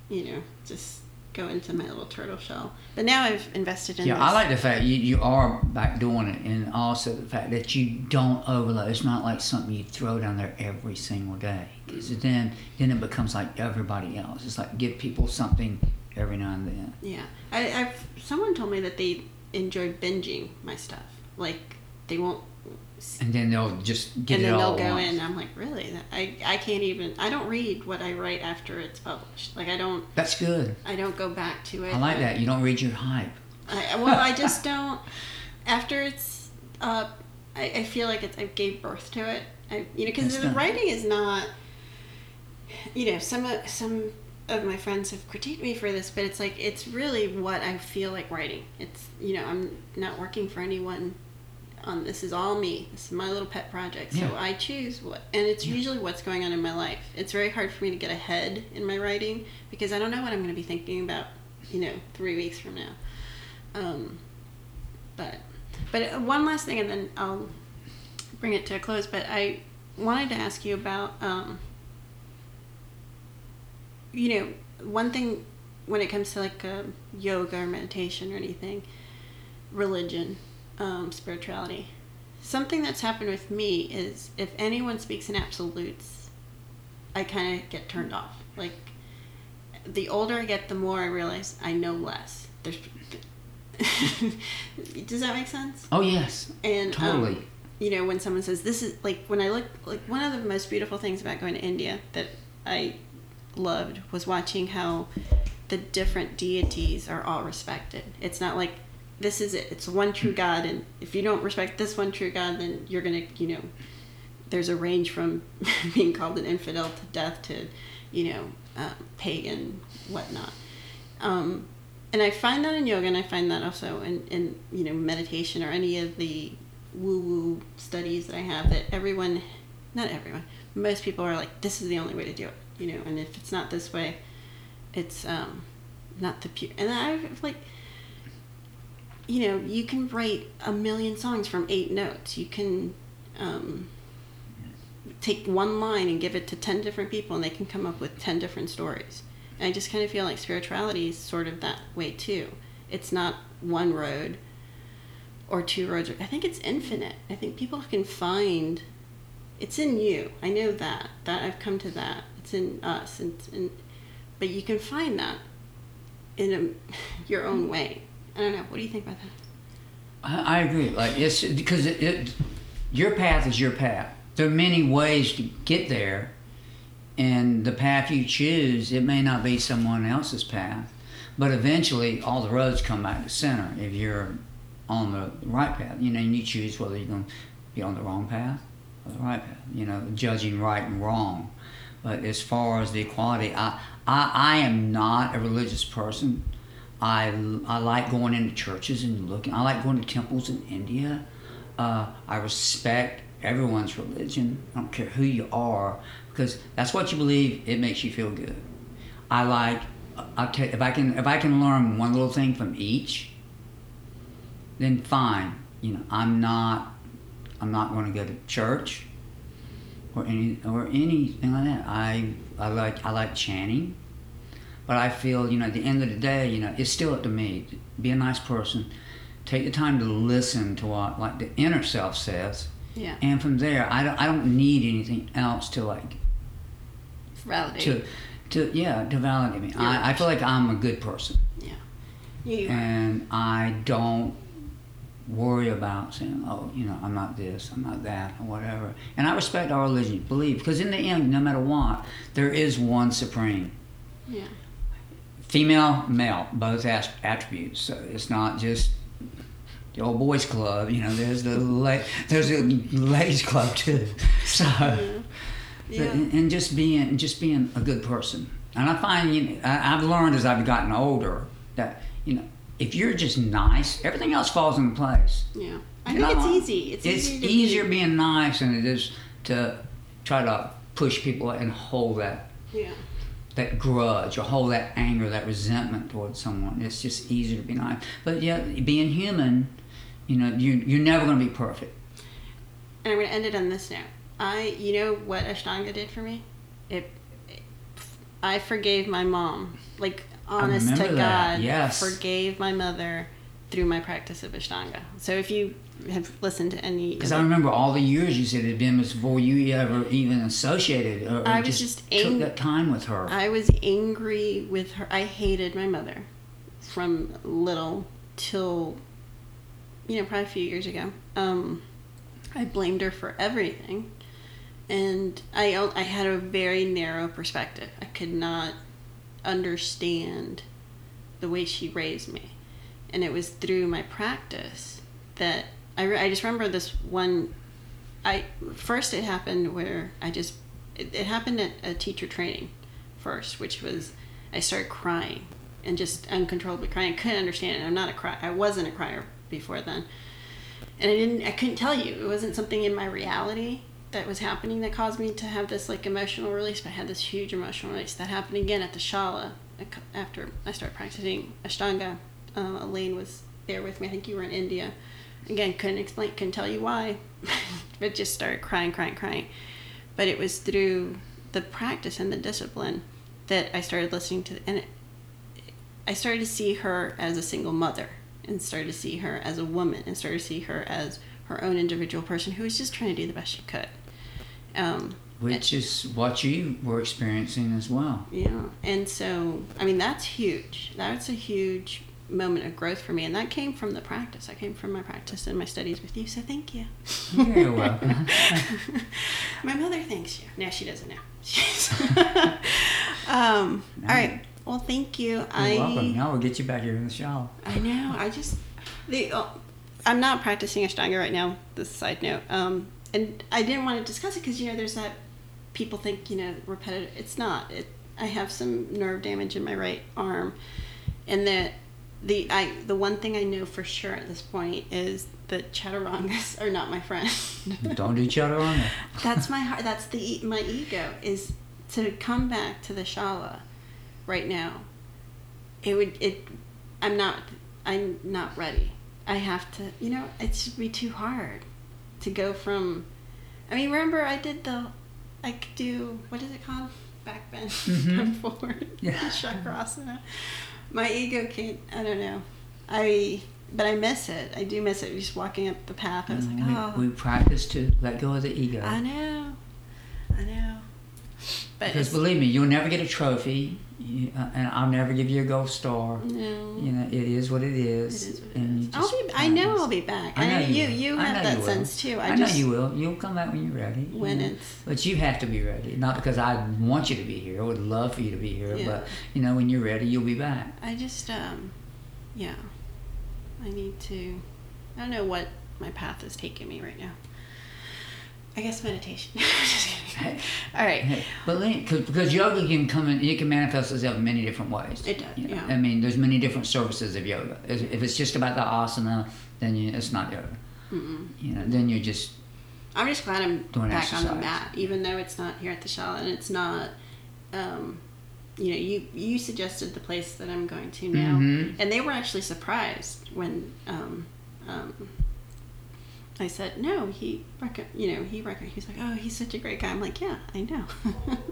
you know just go into my little turtle shell. But now I've invested in. yeah, this. I like the fact you, you are back doing it, and also the fact that you don't overload. It's not like something you throw down there every single day, because then then it becomes like everybody else. It's like give people something every now and then. Yeah, I, I've someone told me that they enjoy binging my stuff. Like they won't And then they'll just get it. and it then all they'll go once. in. I'm like, really? I I can't even. I don't read what I write after it's published. Like I don't. That's good. I don't go back to it. I like that. You don't read your hype. I, well, I just don't. After it's up, I, I feel like it's, I gave birth to it. I, you know, because the good. writing is not. You know, some of some of my friends have critiqued me for this, but it's like it's really what I feel like writing. It's you know, I'm not working for anyone. On this is all me. This is my little pet project. So Yeah. I choose what, and it's usually what's going on in my life. It's very hard for me to get ahead in my writing because I don't know what I'm going to be thinking about. You know, three weeks from now. Um, but but uh, one last thing, and then I'll bring it to a close. But I wanted to ask you about, um, you know, one thing when it comes to like uh, yoga or meditation or anything, religion, um, spirituality. Something that's happened with me is if anyone speaks in absolutes, I kind of get turned off. Like the older I get, the more I realize I know less. There's Does that make sense? Oh yes, And totally. um, you know, when someone says this is like when I look like one of the most beautiful things about going to India that I loved was watching how the different deities are all respected. It's not like this is it. It's one true God, and if you don't respect this one true God, then you're gonna, you know, there's a range from being called an infidel to death to, you know, um, pagan, whatnot. Um, and I find that in yoga, and I find that also in, in you know meditation or any of the woo woo studies that I have. That everyone, not everyone, most people are like, this is the only way to do it, you know. And if it's not this way, it's um, not the pure. And I've like, you know, you can write a million songs from eight notes. You can. Um, take one line and give it to 10 different people and they can come up with 10 different stories. And i just kind of feel like spirituality is sort of that way too. It's not one road or two roads. I think it's infinite. I think people can find it's in you. I know that that i've come to that. It's in us. And, and but you can find that in a, your own way i don't know what do you think about that I, I agree. Like it's because it, it, your path is your path. There are many ways to get there, and the path you choose, it may not be someone else's path, but eventually all the roads come back to center if you're on the right path. You know, and you choose whether you're going to be on the wrong path or the right path. You know, judging right and wrong. But as far as the equality, I, I, I am not a religious person. I, I like going into churches and looking. I like going to temples in India. Uh, I respect everyone's religion. I don't care who you are because that's what you believe. It makes you feel good. I like. I if I can if I can learn one little thing from each, then fine. You know, I'm not I'm not going to go to church or any or anything like that. I I like I like chanting, but I feel you know at the end of the day, you know, it's still up to me. Be a nice person. Take the time to listen to what like the inner self says, yeah and from there, I don't I don't need anything else to like validate to to yeah to validate me. I, I feel like I'm a good person yeah you and I don't worry about saying, oh, you know, I'm not this, I'm not that, or whatever. And I respect our religion, believe, because in the end, no matter what, there is one supreme. Yeah. Female, male, both as- attributes. So it's not just the old boys club. You know, there's the la- there's a ladies club too. So, Yeah. and and just being just being a good person. And I find you know, I, I've learned as I've gotten older that you know if you're just nice, everything else falls into place. Yeah. I You think it's easy. It's, It's easier, easier Be, being nice than it is to try to push people and hold that yeah. That grudge or hold that anger, that resentment towards someone. It's just easier to be nice. But yeah, being human, you know, you you're never going to be perfect. And I'm going to end it on this note. I, you know what Ashtanga did for me? It, it I forgave my mom. Like, honest to that, God, yes. forgave my mother through my practice of Ashtanga. So if you have listened to any, Because I remember all the years you said it had been before you ever even associated or, or I was just, just took that time with her. I was angry with her. I hated my mother from little till, you know, probably a few years ago. Um, I blamed her for everything. And I I had a very narrow perspective. I could not understand the way she raised me. And it was through my practice that I, re- I just remember this one. I first it happened where I just it, it happened at a teacher training first, which was I started crying and just uncontrollably crying. I couldn't understand it. I'm not a cry. I wasn't a crier before then, and I didn't. I couldn't tell you. It wasn't something in my reality that was happening that caused me to have this like emotional release. But I had this huge emotional release that happened again at the shala after I started practicing Ashtanga. Uh, Elaine was there with me. I think you were in India. Again, couldn't explain, couldn't tell you why, but just started crying, crying, crying. But it was through the practice and the discipline that I started listening to, and it, I started to see her as a single mother, and started to see her as a woman, and started to see her as her own individual person who was just trying to do the best she could. Um, which is what you were experiencing as well. yeah, and so I mean that's huge. That's a huge moment of growth for me, and that came from the practice. I came from my practice and my studies with you. So thank you. You're welcome. my mother thanks you. No, she doesn't now. um, all right. Well, thank you. You're I welcome. Now we'll get you back here in the show. I know. I just the uh, I'm not practicing Ashtanga right now. This side note. Um, and I didn't want to discuss it because you know there's that people think you know repetitive. It's not. It. I have some nerve damage in my right arm, and that the I the one thing I know for sure at this point is that chaturangas are not my friend. Don't do each other on it. that's my heart. That's the my ego is to come back to the shala right now. It would it. I'm not. I'm not ready. I have to. You know, it should be too hard to go from. I mean, remember I did the. I could do what is it called? Back bend, Mhm. come forward, Yeah. chakrasana. My ego can't. I don't know. I. But I miss it. I do miss it. Just walking up the path, I was like, oh. we, we oh. practice to let go of the ego. I know. I know. But Because believe me, you'll never get a trophy, you, uh, and I'll never give you a gold star. no. You know, it is what it It is. what it and is. I'll just be. I know. I'll be back. I know you. you. You have that you sense too. I, I, just know you will. You'll come back when you're ready. you when know. it's But you have to be ready. Not because I want you to be here. I would love for you to be here. Yeah. But you know, when you're ready, you'll be back. I just um, yeah. I need to. I don't know what my path is taking me right now. I guess meditation. All right. But cause, yoga can come in, it can manifest itself in many different ways. It does, You know, yeah. I mean, there's many different services of yoga. If, it's just about the asana, then you, it's not yoga. Mm-mm. You know, then you're just I'm just glad I'm Doing back on the exercise. mat, even though it's not here at the shala and it's not. Um, you know, you you suggested the place that I'm going to now, Mhm. and they were actually surprised when um, um, I said no. He, rec- you know, he rec- he's like, oh, he's such a great guy. I'm like, yeah, I know.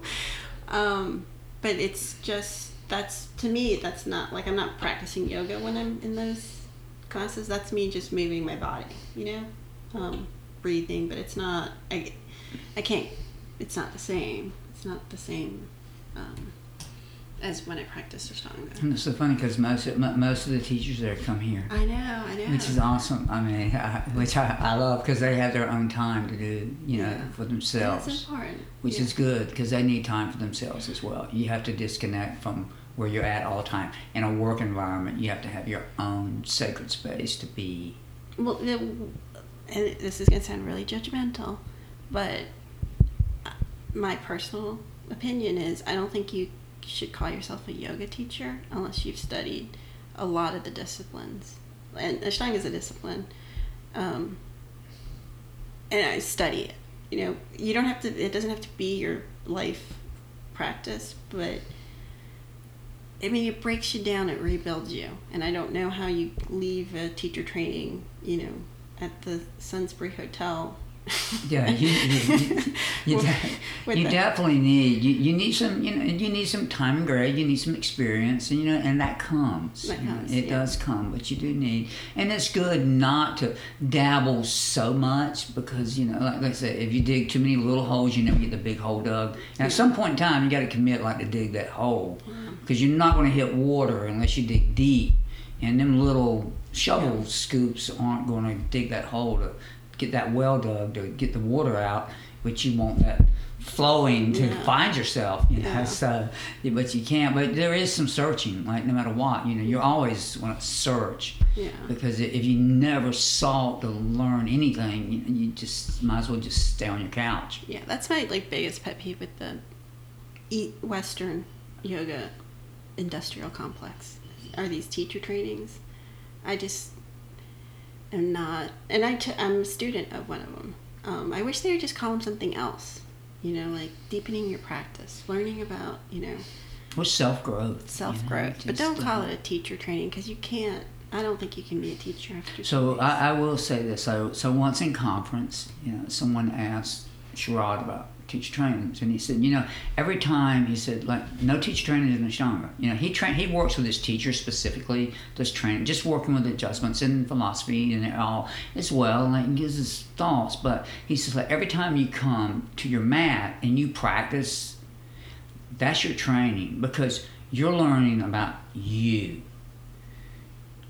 um, but it's just that's to me that's not like I'm not practicing yoga when I'm in those classes. That's me just moving my body, you know, um, breathing. But it's not. I, I can't. It's not the same. It's not the same. Um, as when I practiced Ashtanga. And it's so funny because most of, most of the teachers there come here, I know, I know. which is awesome. I mean, I, which I, I love because they have their own time to do, you know, Yeah. for themselves. That's important. which yeah. is good because they need time for themselves as well. You have to disconnect from where you're at all the time. In a work environment, you have to have your own sacred space to be. Well, the, and this is going to sound really judgmental, but uh, my personal opinion is I don't think you should call yourself a yoga teacher unless you've studied a lot of the disciplines. And Ashtanga is a discipline. Um, and I study it. You know, you don't have to, it doesn't have to be your life practice, but I mean, it breaks you down, it rebuilds you. And I don't know how you leave a teacher training, you know, at the Sunsbury Hotel. Yeah, you you, you, you, de- you definitely need you, you need some you know you need some time and grade you need some experience and you know and that comes, That you know, it yeah. does come but you do need and it's good not to dabble so much because you know like, I said if you dig too many little holes you never get the big hole dug. And at some point in time you got to commit like to dig that hole because you're not going to hit water unless you dig deep and them little shovel scoops aren't going to dig that hole to get that well dug to get the water out, which you want that flowing to Yeah. find yourself. You know, Yeah. so but you can't. But there is some searching, like no matter what, you know, you're always want to search Yeah. because if you never sought to learn anything, you, you just might as well just stay on your couch. Yeah, that's my like biggest pet peeve with the eat Western yoga industrial complex. Are these teacher trainings? I just am not, and I t- I'm a student of one of them. Um, I wish they would just call them something else. You know, like deepening your practice, learning about you know With self growth. self growth. but don't call it a teacher training because you can't. I don't think you can be a teacher after. So I, I will say this. So so once in conference, you know, someone asked Sharath about teacher trainings, and he said, you know, every time he said, like, no teacher training in Ashtanga. You know, he train he works with his teachers specifically, does training, just working with adjustments and philosophy and all as well, and like, gives his thoughts. But he says, like, every time you come to your mat and you practice, that's your training because you're learning about you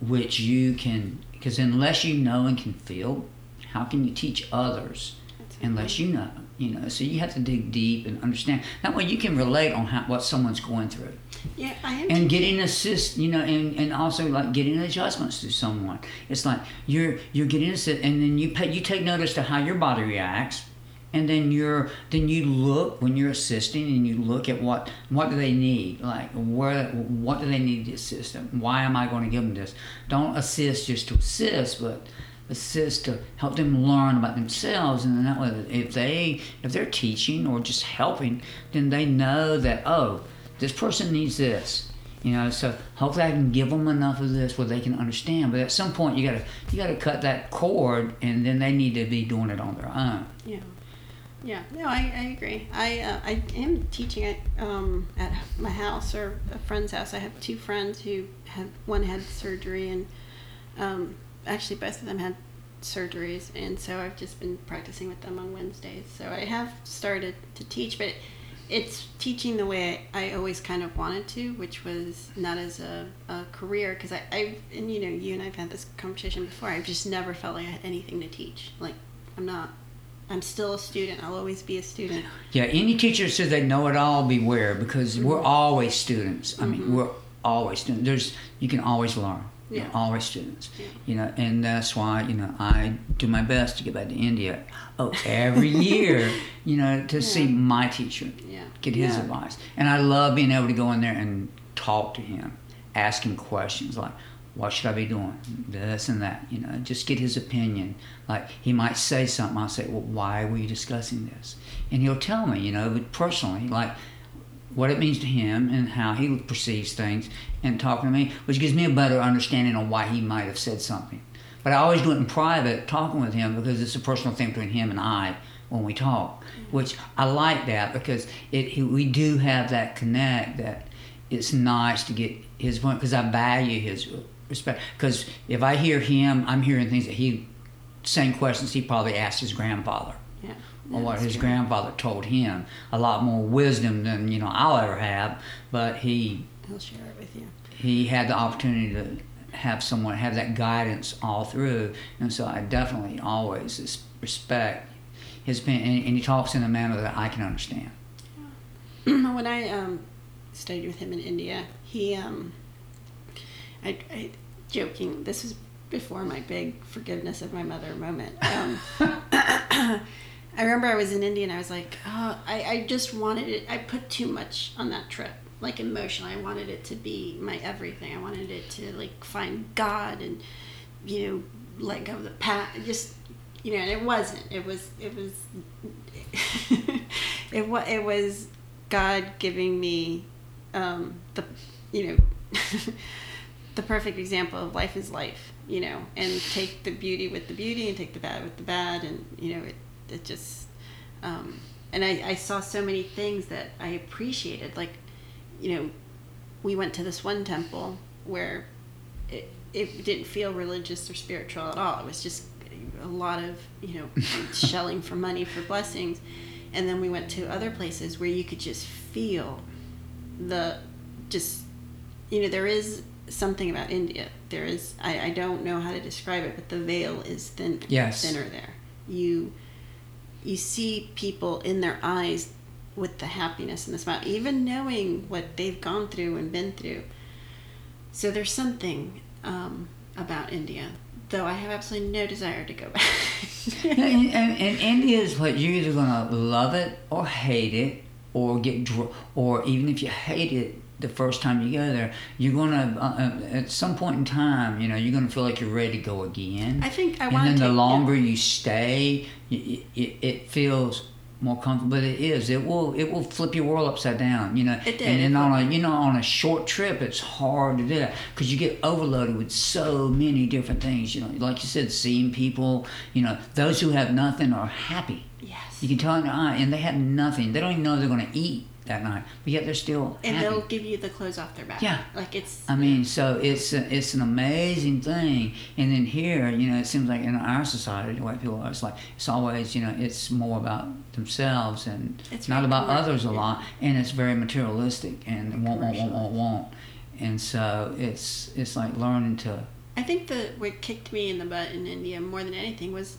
which you can because unless you know and can feel how can you teach others unless you know you know so you have to dig deep and understand. That way you can relate on how, what someone's going through. Yeah, I am. and getting assist you know and, and also like getting adjustments to someone. It's like you're you're getting assist and then you pay you take notice to how your body reacts and then you're then you look when you're assisting and you look at what what do they need? Like where what do they need to assist them? Why am i going to give them this? Don't assist just to assist but assist to help them learn about themselves and that way if they if they're teaching or just helping then they know that oh this person needs this you know so hopefully i can give them enough of this where they can understand but at some point you gotta you gotta cut that cord and then they need to be doing it on their own Yeah, yeah. No, I, I agree. I uh, I am teaching at um, at my house or a friend's house. I have two friends who had one had surgery and um, actually both of them had surgeries, and so I've just been practicing with them on Wednesdays. So I have started to teach, but it's teaching the way I always kind of wanted to, which was not as a, a career. Because I, I've, and you know, you and I've had this conversation before. I've just never felt like I had anything to teach. Like, I'm not, I'm still a student. I'll always be a student. Yeah, any teacher says they know it all, beware because we're Mm-hmm. always students. I mean, we're always students. There's you can always learn. Yeah. always students. Yeah. You know, and that's why you know I do my best to get back to India. Oh, every year, you know, to see my teacher, Yeah. get his Yeah. advice, and I love being able to go in there and talk to him, ask him questions like. What should I be doing? This and that, you know, just get his opinion. Like he might say something, I'll say, Well, why were you discussing this? And he'll tell me, you know, but personally, like what it means to him and how he perceives things and talking to me, which gives me a better understanding on why he might have said something. But I always do it in private, talking with him, because it's a personal thing between him and I when we talk, which I like that because it we do have that connect that it's nice to get his point because I value his respect. Because if I hear him, I'm hearing things that he, same questions he probably asked his grandfather Yeah. Or what his true. grandfather told him. A lot more wisdom than you know I'll ever have, but he He'll share it with you. he had the opportunity to have someone have that guidance all through, and so I definitely always respect his opinion, and, he talks in a manner that I can understand. when I um, studied with him in India, he, um, I, I, joking, this was before my big forgiveness of my mother moment. Um, I remember I was in India and I was like, oh, I, I just wanted it. I put too much on that trip, like emotionally. I wanted it to be my everything. I wanted it to like find God and, you know, let go of the past. Just, you know, and it wasn't. It was, it was, it was, it was God giving me um, the, you know, the perfect example of life is life, you know, and take the beauty with the beauty and take the bad with the bad, and you know, it it just, um, and I I saw so many things that I appreciated, like, you know, we went to this one temple where it it didn't feel religious or spiritual at all. It was just a lot of you know shelling for money for blessings, and then we went to other places where you could just feel the just you know there is something about India. There is I, I don't know how to describe it, but the veil is thin Yes. thinner there. You you see people in their eyes with the happiness and the smile, even knowing what they've gone through and been through. So there's something um, about India, though I have absolutely no desire to go back. and, and, and India is what you're either gonna love it or hate it, or get dr- or even if you hate it the first time you go there, you're gonna uh, uh, at some point in time, you know, you're gonna feel like you're ready to go again. I think I want. and then the longer you stay, it, it, it feels more comfortable. But it is. It will. It will flip your world upside down. You know. It did, And then on a you know on a short trip, it's hard to do that because you get overloaded with so many different things. You know, like you said, seeing people. You know, those who have nothing are happy. Yes. You can tell in their eye, and they have nothing. They don't even know they're going to eat that night, but yet they're still and happy. they'll give you the clothes off their back. Yeah. Like it's. I mean, so it's a, it's an amazing thing. And then here, you know, it seems like in our society, white people are, it's like it's always, you know, it's more about themselves and It's not about commercial, others a lot. And it's very materialistic and want, want, want, want, want. And so it's it's like learning to I think the what kicked me in the butt in India more than anything was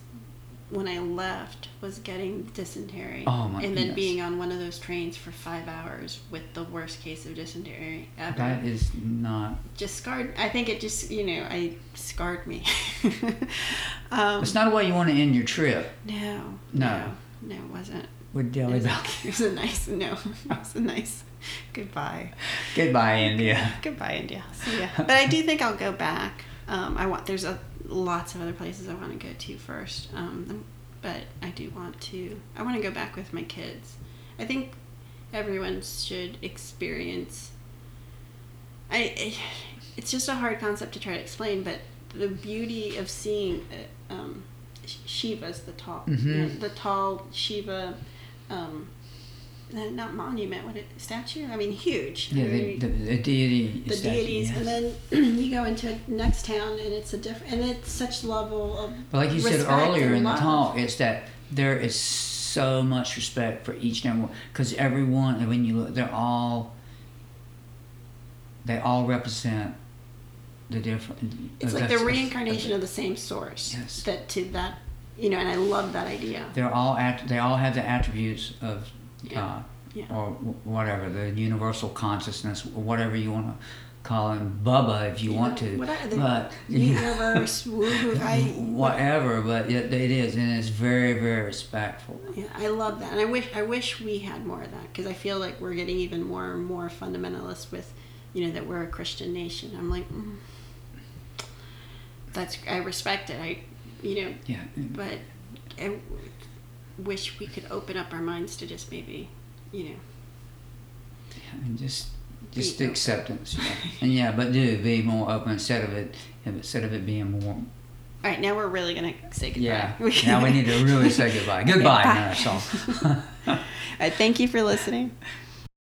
when I left was getting dysentery. Oh, my And then being on one of those trains for five hours with the worst case of dysentery ever. that is not. just scarred. I think it just you know I scarred me. um, It's not a way you want to end your trip no, No. no, no, it wasn't. with It was, Belly. it was a nice no. It was a nice goodbye. Goodbye, India. Goodbye, India. See ya. But I do think I'll go back. Um, I want. There's a, lots of other places I want to go to first. Um, but I do want to. I want to go back with my kids. I think everyone should experience. I. It's just a hard concept to try to explain, but the beauty of seeing uh, um, Shiva's the tall, Mhm. you know, the tall Shiva. Um, not monument, what it statue? I mean, huge. Yeah, the, the, the deity. the statue, deities, yes. and then you go into next town, and it's a different, and it's such level of. But like you said earlier in the talk, it's that there is so much respect for each and every one because everyone, when you look, they're all they all represent the different. It's like the reincarnation of the same source. Yes. That to that, you know, and I love that idea. They're all act. They all have the attributes of Yeah. God, Yeah. or whatever the universal consciousness, whatever you want to call him, Bubba, if you want to. Whatever but universe, woo-hoo, I, whatever, but it, it is, and it's very, very respectful. Yeah, I love that, and I wish I wish we had more of that because I feel like we're getting even more and more fundamentalist with, you know, that we're a Christian nation. I'm like, mm, that's I respect it. I, you know, Yeah, but wish we could open up our minds to just maybe, you know, and just just acceptance. Yeah. and yeah, but do be more open instead of it instead of it being more. all right, now we're really gonna say goodbye. Yeah. now we need to really say goodbye. Goodbye, bye. All right, thank you for listening.